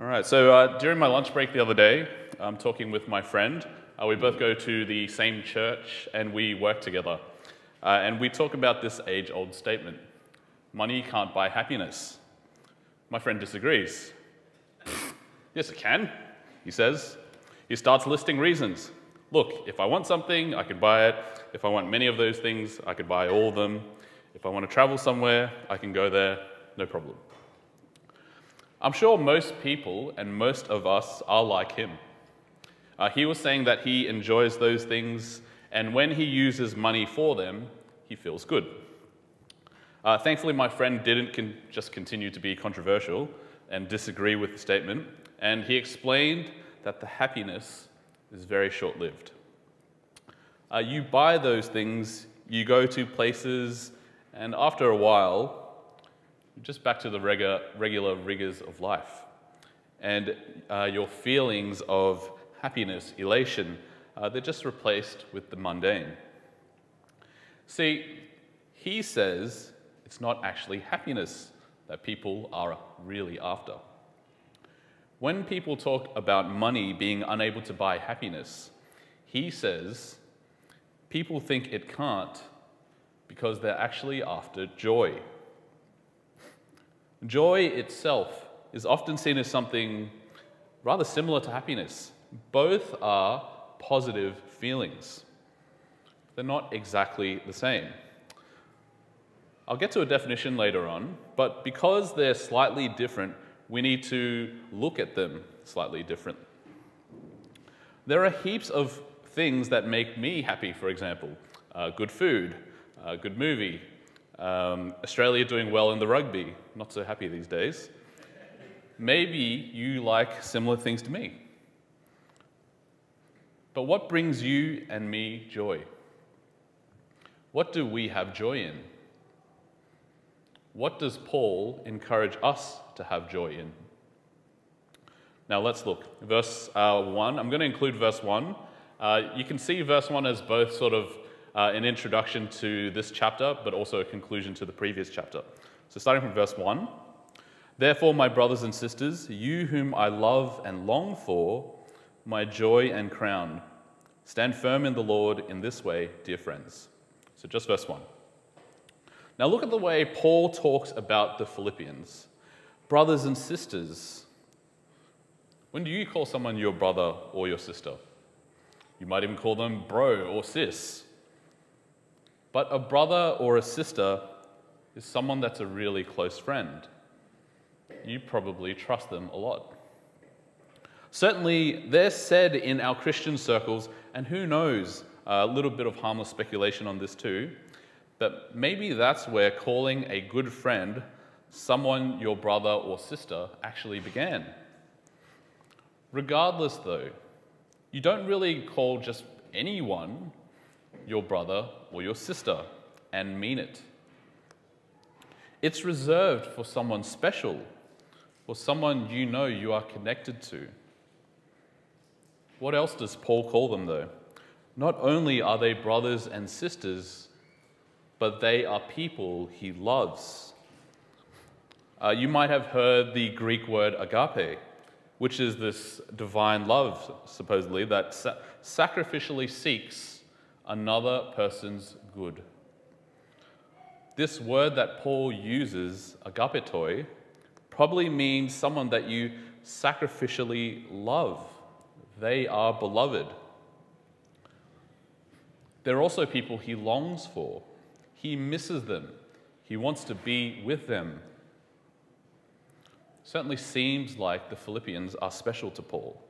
All right, so uh, during my lunch break the other day, I'm talking with my friend. Uh, we both go to the same church and we work together. Uh, and we talk about this age old statement money can't buy happiness. My friend disagrees. yes, it can, he says. He starts listing reasons. Look, if I want something, I can buy it. If I want many of those things, I could buy all of them. If I want to travel somewhere, I can go there, no problem. I'm sure most people and most of us are like him. Uh, he was saying that he enjoys those things, and when he uses money for them, he feels good. Uh, thankfully, my friend didn't con just continue to be controversial and disagree with the statement, and he explained that the happiness is very short lived. Uh, you buy those things, you go to places, and after a while, just back to the regular, regular rigors of life. And uh, your feelings of happiness, elation, uh, they're just replaced with the mundane. See, he says it's not actually happiness that people are really after. When people talk about money being unable to buy happiness, he says people think it can't because they're actually after joy. Joy itself is often seen as something rather similar to happiness. Both are positive feelings. They're not exactly the same. I'll get to a definition later on, but because they're slightly different, we need to look at them slightly different. There are heaps of things that make me happy, for example uh, good food, uh, good movie, um, Australia doing well in the rugby, not so happy these days. Maybe you like similar things to me. But what brings you and me joy? What do we have joy in? What does Paul encourage us to have joy in? Now let's look. Verse uh, 1, I'm going to include verse 1. Uh, you can see verse 1 as both sort of uh, an introduction to this chapter, but also a conclusion to the previous chapter. So, starting from verse 1 Therefore, my brothers and sisters, you whom I love and long for, my joy and crown, stand firm in the Lord in this way, dear friends. So, just verse 1. Now, look at the way Paul talks about the Philippians. Brothers and sisters. When do you call someone your brother or your sister? You might even call them bro or sis. But a brother or a sister is someone that's a really close friend. You probably trust them a lot. Certainly, they're said in our Christian circles, and who knows, a little bit of harmless speculation on this too, but maybe that's where calling a good friend someone your brother or sister actually began. Regardless, though, you don't really call just anyone your brother or your sister and mean it. It's reserved for someone special, for someone you know you are connected to. What else does Paul call them, though? Not only are they brothers and sisters, but they are people he loves. Uh, you might have heard the Greek word agape, which is this divine love, supposedly, that sa- sacrificially seeks another person's good. This word that Paul uses, agapetoi, probably means someone that you sacrificially love. They are beloved. They're also people he longs for. He misses them. He wants to be with them. Certainly seems like the Philippians are special to Paul.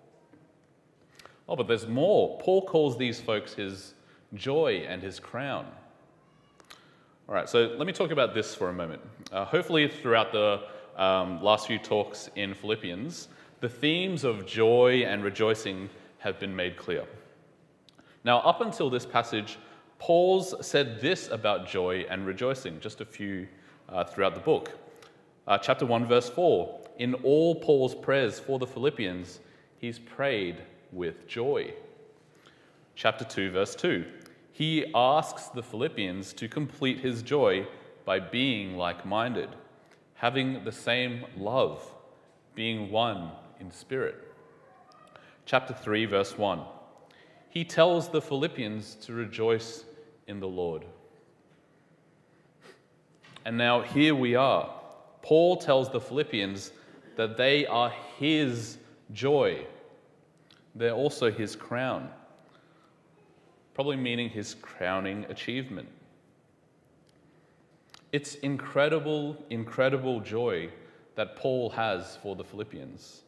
Oh, but there's more. Paul calls these folks his joy and his crown. All right, so let me talk about this for a moment. Uh, hopefully, throughout the um, last few talks in Philippians, the themes of joy and rejoicing have been made clear. Now, up until this passage, Paul's said this about joy and rejoicing, just a few uh, throughout the book. Uh, chapter 1, verse 4 In all Paul's prayers for the Philippians, he's prayed with joy. Chapter 2, verse 2 he asks the Philippians to complete his joy by being like minded, having the same love, being one in spirit. Chapter 3, verse 1. He tells the Philippians to rejoice in the Lord. And now here we are. Paul tells the Philippians that they are his joy. They're also his crown, probably meaning his crowning achievement. It's incredible, incredible joy that Paul has for the Philippians.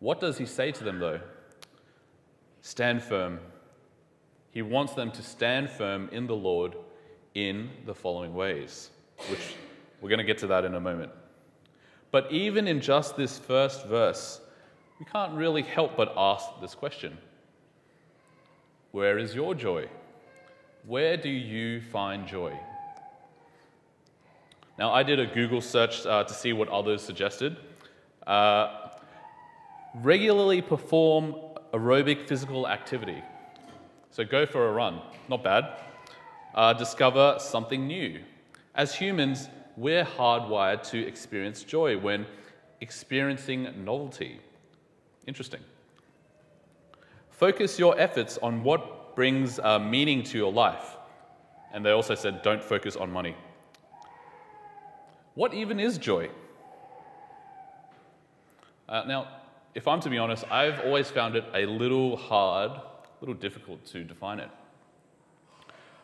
What does he say to them, though? Stand firm. He wants them to stand firm in the Lord in the following ways, which we're going to get to that in a moment. But even in just this first verse, we can't really help but ask this question Where is your joy? Where do you find joy? Now, I did a Google search uh, to see what others suggested. Uh, regularly perform aerobic physical activity. So go for a run, not bad. Uh, discover something new. As humans, we're hardwired to experience joy when experiencing novelty. Interesting. Focus your efforts on what brings uh, meaning to your life. And they also said, don't focus on money. What even is joy? Uh, now, if I'm to be honest, I've always found it a little hard, a little difficult to define it.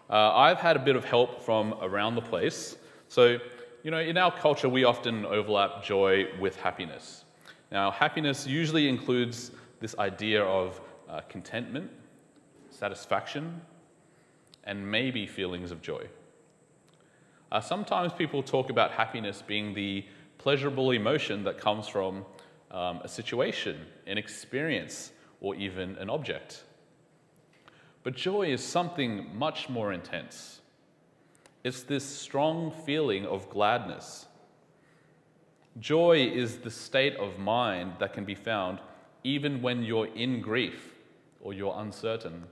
Uh, I've had a bit of help from around the place. So, you know, in our culture, we often overlap joy with happiness. Now, happiness usually includes this idea of uh, contentment, satisfaction, and maybe feelings of joy. Uh, sometimes people talk about happiness being the pleasurable emotion that comes from um, a situation, an experience, or even an object. But joy is something much more intense. It's this strong feeling of gladness. Joy is the state of mind that can be found even when you're in grief or you're uncertain.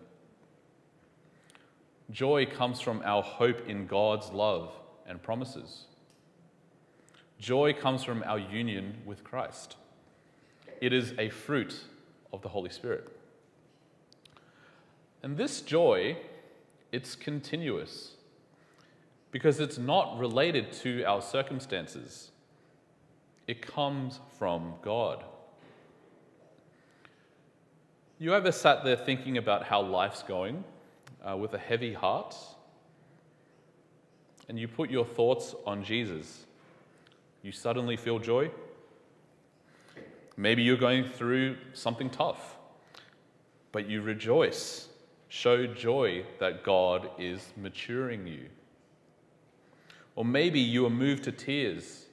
Joy comes from our hope in God's love and promises. Joy comes from our union with Christ. It is a fruit of the Holy Spirit. And this joy, it's continuous because it's not related to our circumstances. It comes from God. You ever sat there thinking about how life's going uh, with a heavy heart? and you put your thoughts on Jesus, you suddenly feel joy. Maybe you're going through something tough, but you rejoice. Show joy that God is maturing you. Or maybe you are moved to tears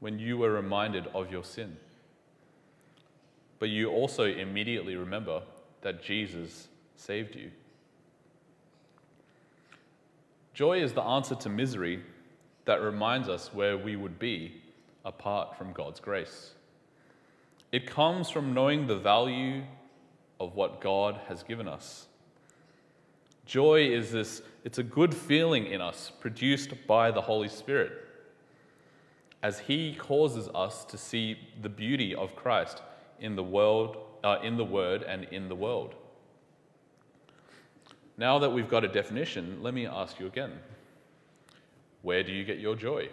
when you were reminded of your sin. But you also immediately remember that Jesus saved you. Joy is the answer to misery that reminds us where we would be apart from God's grace. It comes from knowing the value of what God has given us. Joy is this, it's a good feeling in us produced by the Holy Spirit as He causes us to see the beauty of Christ in the world, uh, in the Word, and in the world. Now that we've got a definition, let me ask you again where do you get your joy?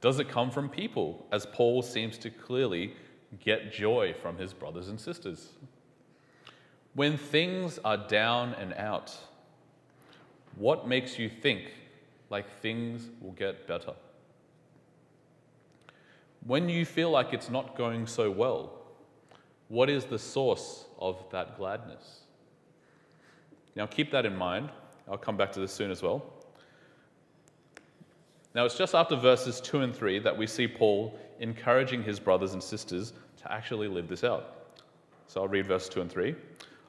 Does it come from people, as Paul seems to clearly get joy from his brothers and sisters? When things are down and out, what makes you think like things will get better? When you feel like it's not going so well, what is the source of that gladness? Now, keep that in mind. I'll come back to this soon as well. Now, it's just after verses 2 and 3 that we see Paul encouraging his brothers and sisters to actually live this out. So I'll read verse 2 and 3.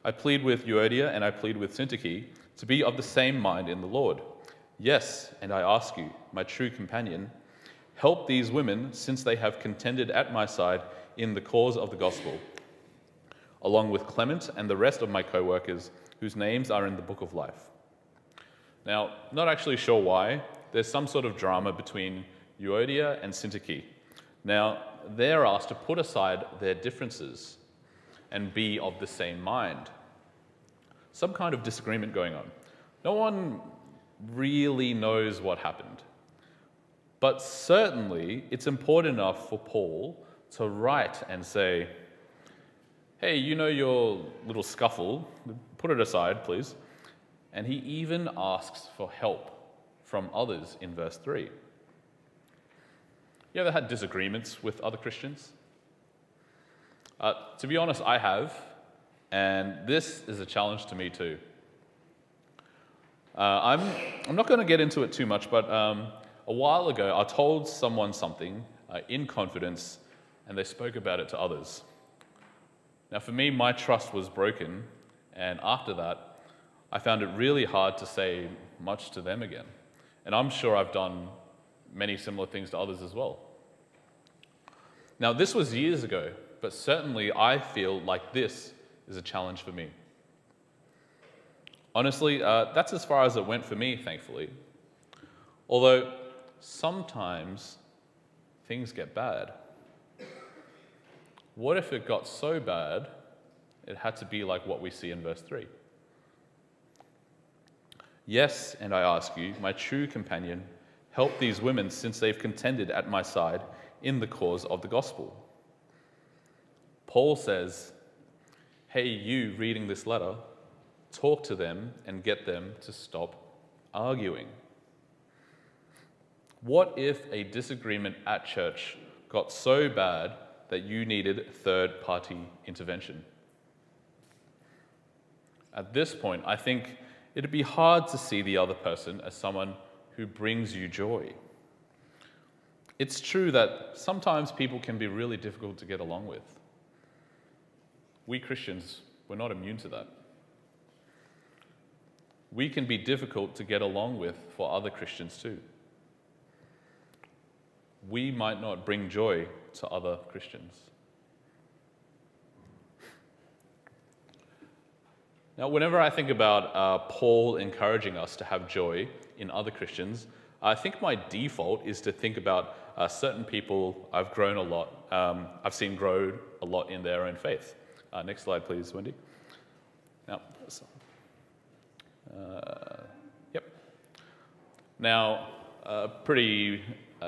I plead with Euodia and I plead with Syntyche to be of the same mind in the Lord. Yes, and I ask you, my true companion, help these women since they have contended at my side in the cause of the gospel, along with Clement and the rest of my co workers whose names are in the book of life. Now, not actually sure why, there's some sort of drama between Euodia and Syntyche. Now, they're asked to put aside their differences and be of the same mind. Some kind of disagreement going on. No one really knows what happened. But certainly, it's important enough for Paul to write and say, hey, you know your little scuffle, put it aside, please. And he even asks for help from others in verse 3. You ever had disagreements with other Christians? Uh, to be honest, I have, and this is a challenge to me too. Uh, I'm, I'm not going to get into it too much, but um, a while ago I told someone something uh, in confidence, and they spoke about it to others. Now, for me, my trust was broken, and after that, I found it really hard to say much to them again. And I'm sure I've done many similar things to others as well. Now, this was years ago, but certainly I feel like this is a challenge for me. Honestly, uh, that's as far as it went for me, thankfully. Although sometimes things get bad. What if it got so bad it had to be like what we see in verse 3? Yes, and I ask you, my true companion, help these women since they've contended at my side in the cause of the gospel. Paul says, Hey, you reading this letter, talk to them and get them to stop arguing. What if a disagreement at church got so bad that you needed third party intervention? At this point, I think it'd be hard to see the other person as someone who brings you joy. It's true that sometimes people can be really difficult to get along with. We Christians, we're not immune to that. We can be difficult to get along with for other Christians too. We might not bring joy to other Christians. Now, whenever I think about uh, Paul encouraging us to have joy in other Christians, I think my default is to think about uh, certain people I've grown a lot, um, I've seen grow a lot in their own faith. Uh, next slide, please, Wendy. Now, uh, yep. Now, uh, pretty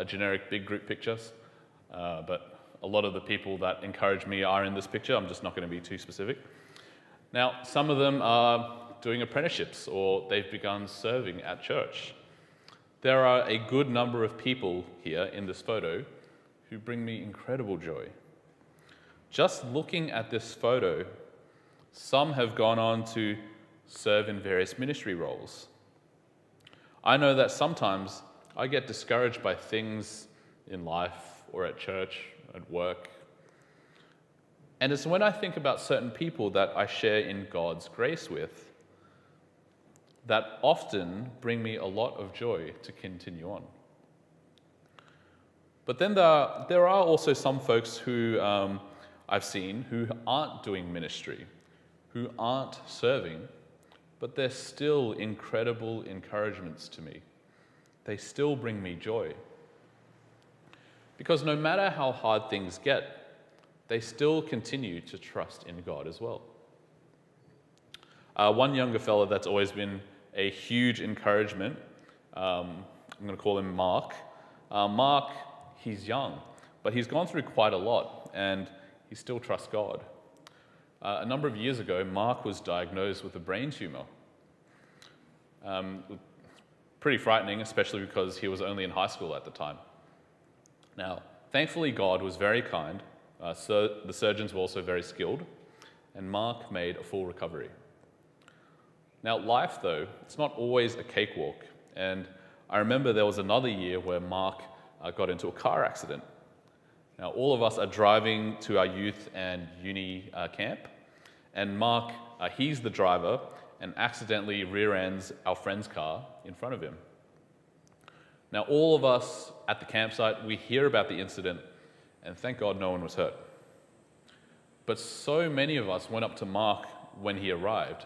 generic big group pictures, uh, but a lot of the people that encourage me are in this picture. I'm just not going to be too specific. Now, some of them are doing apprenticeships or they've begun serving at church. There are a good number of people here in this photo who bring me incredible joy. Just looking at this photo, some have gone on to serve in various ministry roles. I know that sometimes I get discouraged by things in life or at church, at work, and it's when I think about certain people that I share in God's grace with that often bring me a lot of joy to continue on. But then there are, there are also some folks who um, I've seen who aren't doing ministry, who aren't serving, but they're still incredible encouragements to me. They still bring me joy. Because no matter how hard things get, they still continue to trust in God as well. Uh, one younger fellow that's always been a huge encouragement, um, I'm going to call him Mark. Uh, Mark, he's young, but he's gone through quite a lot and he still trusts God. Uh, a number of years ago, Mark was diagnosed with a brain tumor. Um, pretty frightening, especially because he was only in high school at the time. Now, thankfully, God was very kind uh, so the surgeons were also very skilled, and Mark made a full recovery. Now, life, though, it's not always a cakewalk. And I remember there was another year where Mark uh, got into a car accident. Now, all of us are driving to our youth and uni uh, camp, and Mark, uh, he's the driver, and accidentally rear ends our friend's car in front of him. Now, all of us at the campsite, we hear about the incident and thank God no one was hurt. But so many of us went up to Mark when he arrived.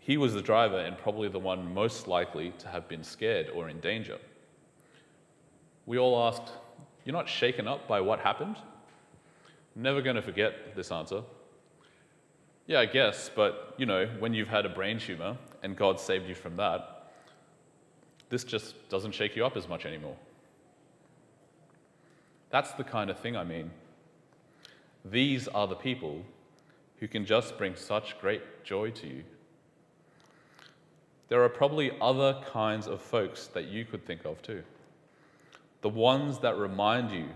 He was the driver and probably the one most likely to have been scared or in danger. we all asked, You're not shaken up by what happened? Never going to forget this answer. Yeah, I guess, but you know, when you've had a brain tumor and God saved you from that, this just doesn't shake you up as much anymore. That's the kind of thing I mean. These are the people who can just bring such great joy to you. There are probably other kinds of folks that you could think of too. The ones that remind you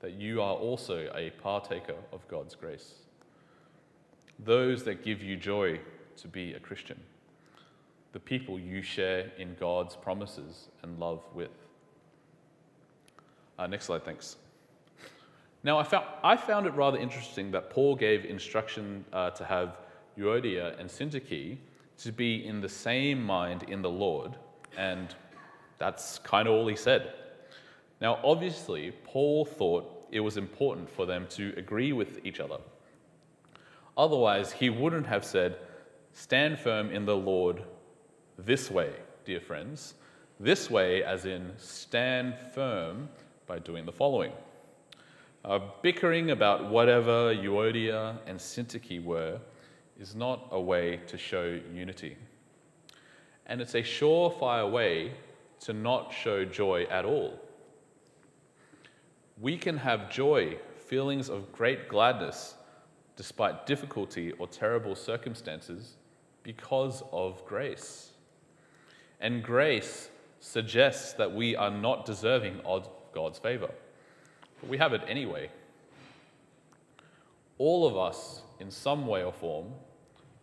that you are also a partaker of God's grace. Those that give you joy to be a Christian. The people you share in God's promises and love with. Uh, next slide, thanks. Now, I found, I found it rather interesting that Paul gave instruction uh, to have Euodia and Syntyche to be in the same mind in the Lord, and that's kind of all he said. Now, obviously, Paul thought it was important for them to agree with each other. Otherwise, he wouldn't have said, Stand firm in the Lord this way, dear friends. This way, as in stand firm by doing the following. Uh, bickering about whatever Euodia and Syntyche were is not a way to show unity. And it's a surefire way to not show joy at all. We can have joy, feelings of great gladness, despite difficulty or terrible circumstances, because of grace. And grace suggests that we are not deserving of God's favor, but we have it anyway. All of us, in some way or form,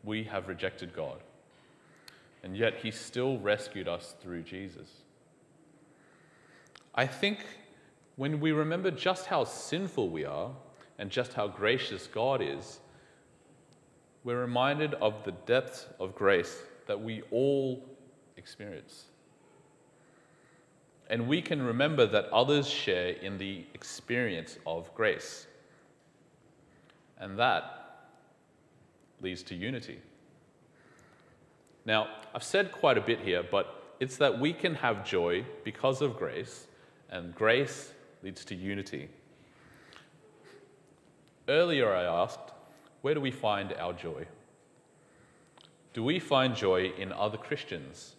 we have rejected God. And yet he still rescued us through Jesus. I think when we remember just how sinful we are and just how gracious God is, we're reminded of the depth of grace that we all experience. And we can remember that others share in the experience of grace. And that leads to unity. Now, I've said quite a bit here, but it's that we can have joy because of grace, and grace leads to unity. Earlier, I asked, where do we find our joy? Do we find joy in other Christians,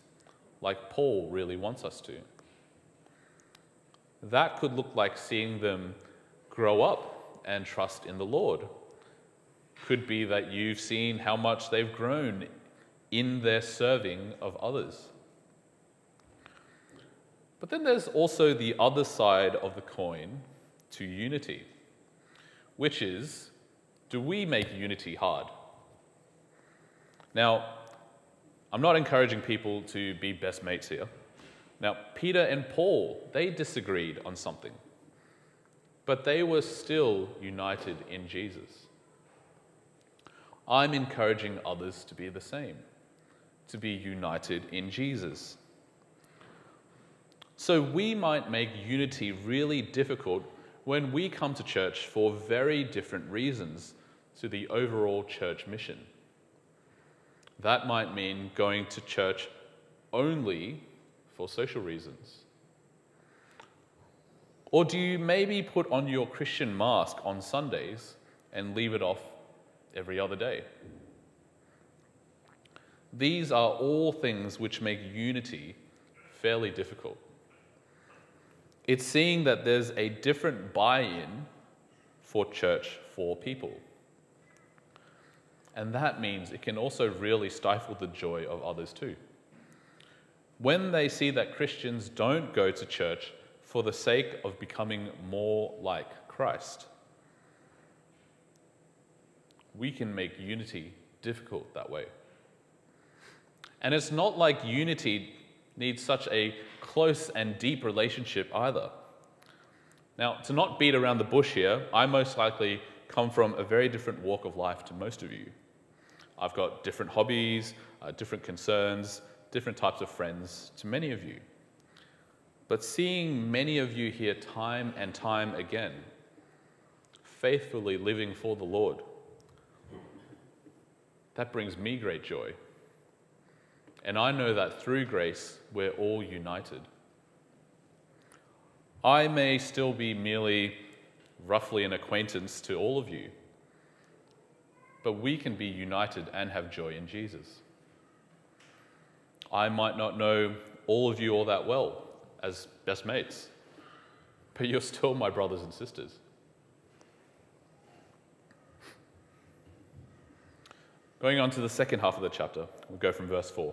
like Paul really wants us to? That could look like seeing them grow up and trust in the Lord could be that you've seen how much they've grown in their serving of others. But then there's also the other side of the coin to unity, which is do we make unity hard? Now, I'm not encouraging people to be best mates here. Now, Peter and Paul, they disagreed on something, but they were still united in Jesus. I'm encouraging others to be the same, to be united in Jesus. So we might make unity really difficult when we come to church for very different reasons to the overall church mission. That might mean going to church only for social reasons. Or do you maybe put on your Christian mask on Sundays and leave it off every other day. These are all things which make unity fairly difficult. It's seeing that there's a different buy in for church for people. And that means it can also really stifle the joy of others too. When they see that Christians don't go to church for the sake of becoming more like Christ, we can make unity difficult that way. And it's not like unity needs such a close and deep relationship either. Now, to not beat around the bush here, I most likely come from a very different walk of life to most of you. I've got different hobbies, uh, different concerns, different types of friends to many of you. But seeing many of you here time and time again, faithfully living for the Lord, that brings me great joy. And I know that through grace, we're all united. I may still be merely roughly an acquaintance to all of you, but we can be united and have joy in Jesus. I might not know all of you all that well as best mates, but you're still my brothers and sisters. Going on to the second half of the chapter, we'll go from verse 4.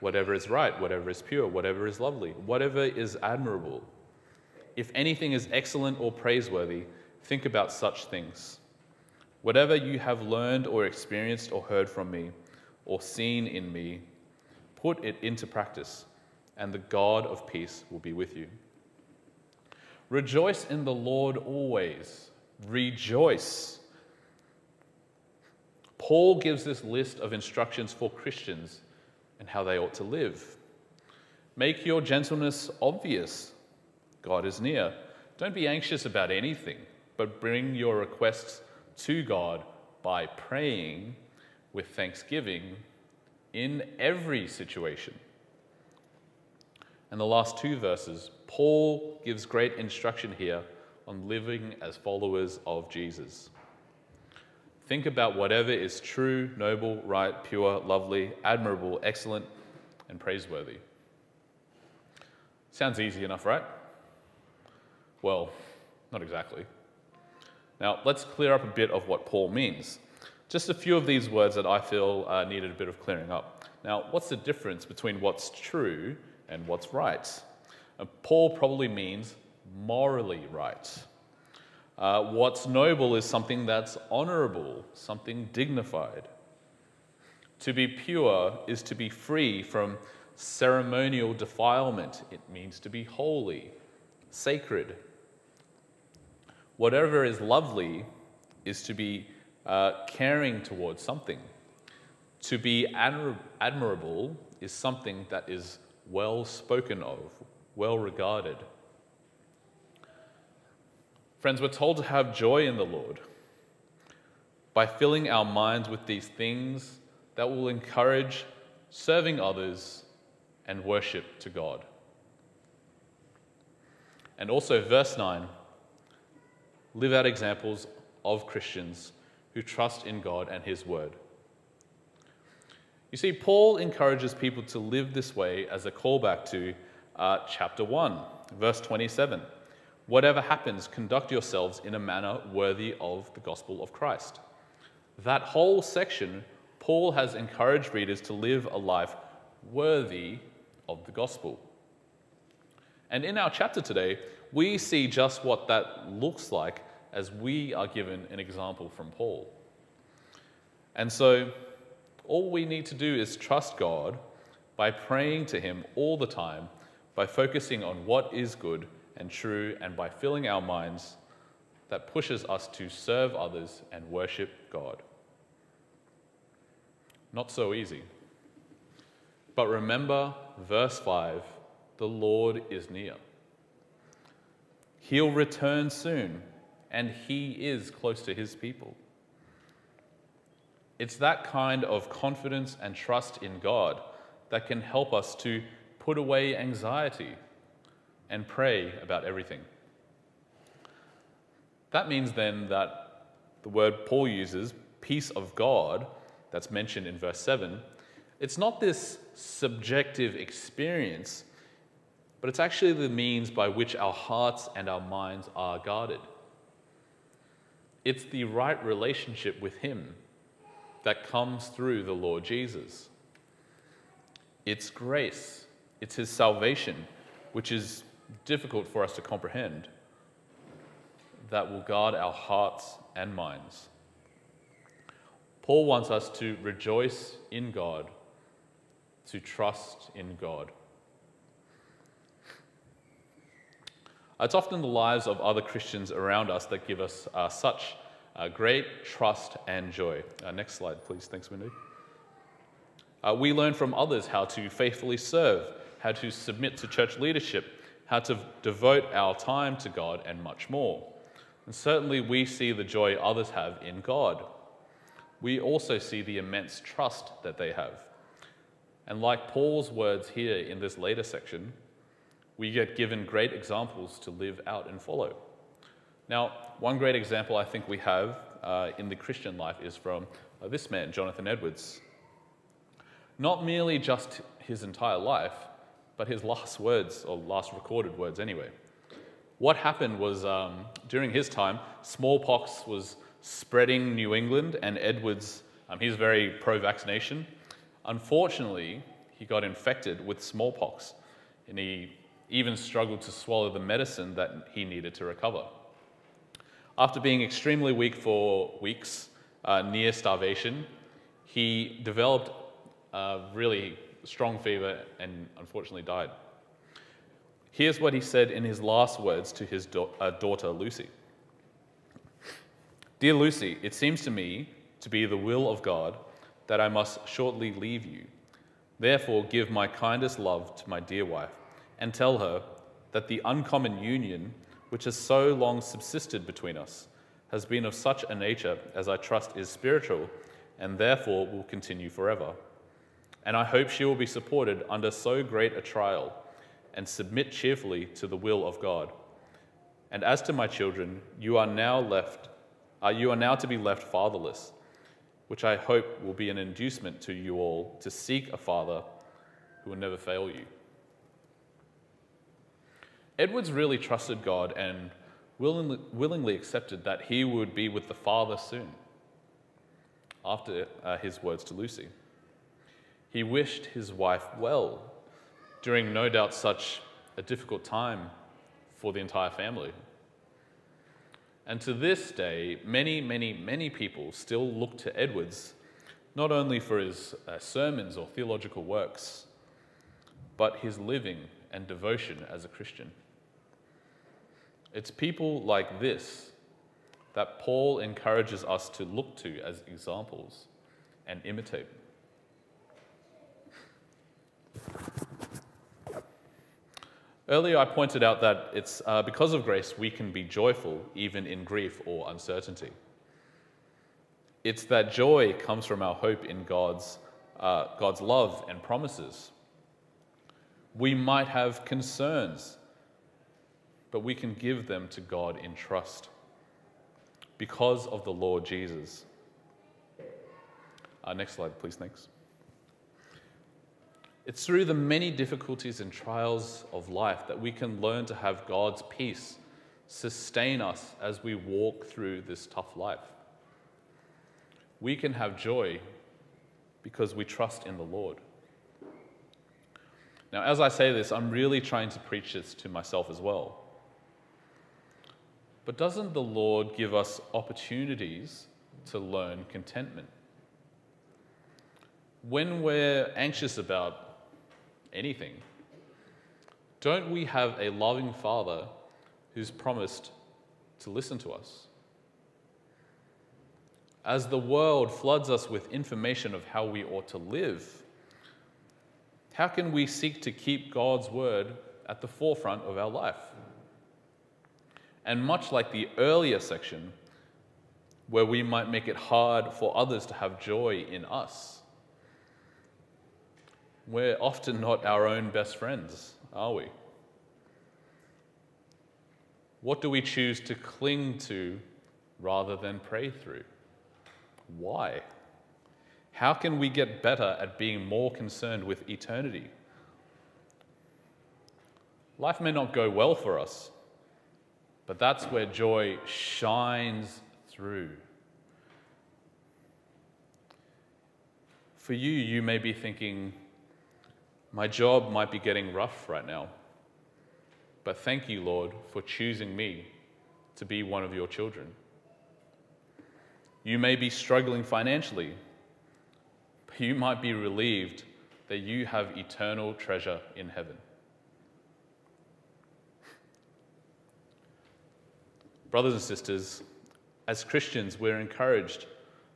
whatever is right, whatever is pure, whatever is lovely, whatever is admirable, if anything is excellent or praiseworthy, think about such things. Whatever you have learned or experienced or heard from me or seen in me, put it into practice, and the God of peace will be with you. Rejoice in the Lord always. Rejoice. Paul gives this list of instructions for Christians and how they ought to live. Make your gentleness obvious. God is near. Don't be anxious about anything, but bring your requests to God by praying with thanksgiving in every situation. And the last two verses, Paul gives great instruction here on living as followers of Jesus. Think about whatever is true, noble, right, pure, lovely, admirable, excellent, and praiseworthy. Sounds easy enough, right? Well, not exactly. Now, let's clear up a bit of what Paul means. Just a few of these words that I feel uh, needed a bit of clearing up. Now, what's the difference between what's true and what's right? Uh, Paul probably means morally right. Uh, what's noble is something that's honorable, something dignified. To be pure is to be free from ceremonial defilement. It means to be holy, sacred, Whatever is lovely is to be uh, caring towards something. To be admir- admirable is something that is well spoken of, well regarded. Friends, we're told to have joy in the Lord by filling our minds with these things that will encourage serving others and worship to God. And also, verse 9 live out examples of Christians who trust in God and His Word. You see, Paul encourages people to live this way as a callback to uh, chapter 1, verse 27. Whatever happens, conduct yourselves in a manner worthy of the gospel of Christ. That whole section, Paul has encouraged readers to live a life worthy of the gospel. And in our chapter today, we see just what that looks like as we are given an example from Paul. And so, all we need to do is trust God by praying to Him all the time, by focusing on what is good and true, and by filling our minds that pushes us to serve others and worship God. Not so easy. But remember verse 5 the Lord is near. He'll return soon, and He is close to His people. It's that kind of confidence and trust in God that can help us to put away anxiety and pray about everything. That means then that the word Paul uses, peace of God, that's mentioned in verse 7, it's not this subjective experience but it's actually the means by which our hearts and our minds are guarded. It's the right relationship with Him that comes through the Lord Jesus. It's grace, it's His salvation, which is difficult for us to comprehend, that will guard our hearts and minds. Paul wants us to rejoice in God, to trust in God. It's often the lives of other Christians around us that give us uh, such uh, great trust and joy. Uh, next slide, please. Thanks, Wendy. Uh, we learn from others how to faithfully serve, how to submit to church leadership, how to devote our time to God, and much more. And certainly, we see the joy others have in God. We also see the immense trust that they have. And like Paul's words here in this later section, we get given great examples to live out and follow. Now, one great example I think we have uh, in the Christian life is from uh, this man, Jonathan Edwards. Not merely just his entire life, but his last words, or last recorded words anyway. What happened was um, during his time, smallpox was spreading New England, and Edwards, um, he's very pro vaccination. Unfortunately, he got infected with smallpox, and he even struggled to swallow the medicine that he needed to recover. After being extremely weak for weeks, uh, near starvation, he developed a really strong fever and unfortunately died. Here's what he said in his last words to his da- uh, daughter, Lucy Dear Lucy, it seems to me to be the will of God that I must shortly leave you. Therefore, give my kindest love to my dear wife and tell her that the uncommon union which has so long subsisted between us has been of such a nature as I trust is spiritual and therefore will continue forever. And I hope she will be supported under so great a trial and submit cheerfully to the will of God. And as to my children, you are now left, uh, you are now to be left fatherless, which I hope will be an inducement to you all to seek a father who will never fail you. Edwards really trusted God and willingly, willingly accepted that he would be with the Father soon after uh, his words to Lucy. He wished his wife well during no doubt such a difficult time for the entire family. And to this day, many, many, many people still look to Edwards not only for his uh, sermons or theological works, but his living and devotion as a Christian. It's people like this that Paul encourages us to look to as examples and imitate. Earlier, I pointed out that it's uh, because of grace we can be joyful even in grief or uncertainty. It's that joy comes from our hope in God's, uh, God's love and promises. We might have concerns but we can give them to God in trust because of the Lord Jesus. Uh, next slide, please. Thanks. It's through the many difficulties and trials of life that we can learn to have God's peace sustain us as we walk through this tough life. We can have joy because we trust in the Lord. Now, as I say this, I'm really trying to preach this to myself as well. But doesn't the Lord give us opportunities to learn contentment? When we're anxious about anything, don't we have a loving Father who's promised to listen to us? As the world floods us with information of how we ought to live, how can we seek to keep God's word at the forefront of our life? And much like the earlier section, where we might make it hard for others to have joy in us, we're often not our own best friends, are we? What do we choose to cling to rather than pray through? Why? How can we get better at being more concerned with eternity? Life may not go well for us, but that's where joy shines through. For you, you may be thinking, my job might be getting rough right now. But thank you, Lord, for choosing me to be one of your children. You may be struggling financially, but you might be relieved that you have eternal treasure in heaven. Brothers and sisters, as Christians, we're encouraged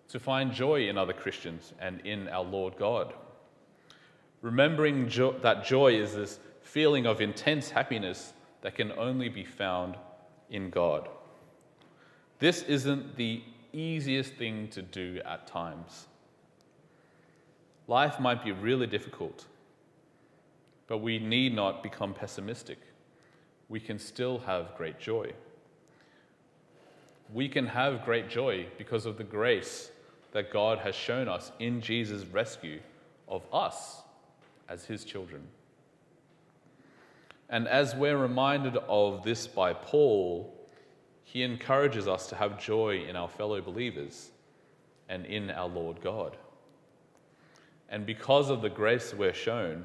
to find joy in other Christians and in our Lord God. Remembering jo- that joy is this feeling of intense happiness that can only be found in God. This isn't the easiest thing to do at times. Life might be really difficult, but we need not become pessimistic. We can still have great joy. We can have great joy because of the grace that God has shown us in Jesus' rescue of us as his children. And as we're reminded of this by Paul, he encourages us to have joy in our fellow believers and in our Lord God. And because of the grace we're shown,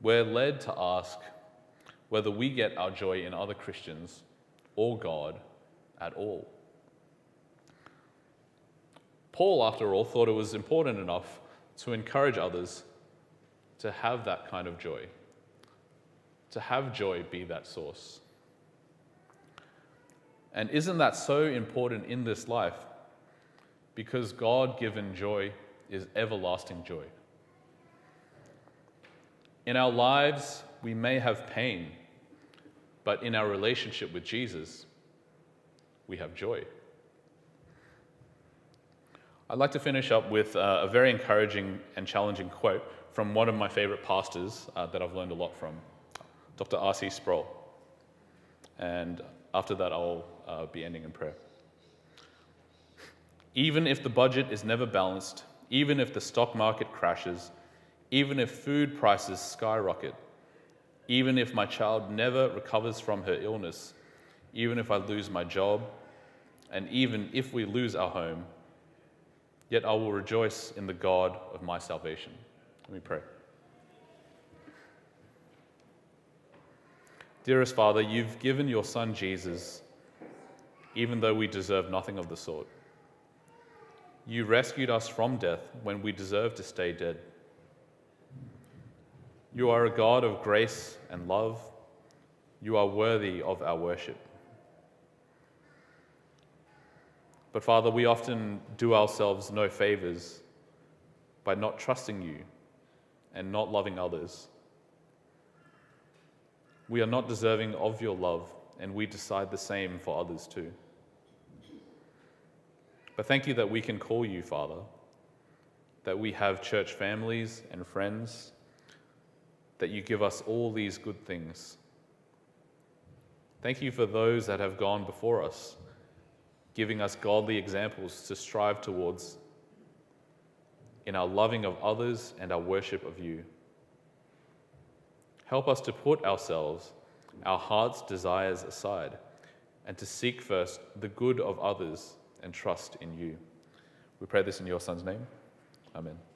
we're led to ask whether we get our joy in other Christians or God at all. Paul, after all, thought it was important enough to encourage others to have that kind of joy, to have joy be that source. And isn't that so important in this life? Because God given joy is everlasting joy. In our lives, we may have pain, but in our relationship with Jesus, we have joy. I'd like to finish up with uh, a very encouraging and challenging quote from one of my favorite pastors uh, that I've learned a lot from, Dr. R.C. Sproul. And after that, I'll uh, be ending in prayer. Even if the budget is never balanced, even if the stock market crashes, even if food prices skyrocket, even if my child never recovers from her illness, even if I lose my job, and even if we lose our home, Yet I will rejoice in the God of my salvation. Let me pray. Dearest Father, you've given your Son Jesus, even though we deserve nothing of the sort. You rescued us from death when we deserved to stay dead. You are a God of grace and love. You are worthy of our worship. But Father, we often do ourselves no favors by not trusting you and not loving others. We are not deserving of your love, and we decide the same for others too. But thank you that we can call you Father, that we have church families and friends, that you give us all these good things. Thank you for those that have gone before us giving us godly examples to strive towards in our loving of others and our worship of you. Help us to put ourselves, our heart's desires aside, and to seek first the good of others and trust in you. We pray this in your Son's name. Amen.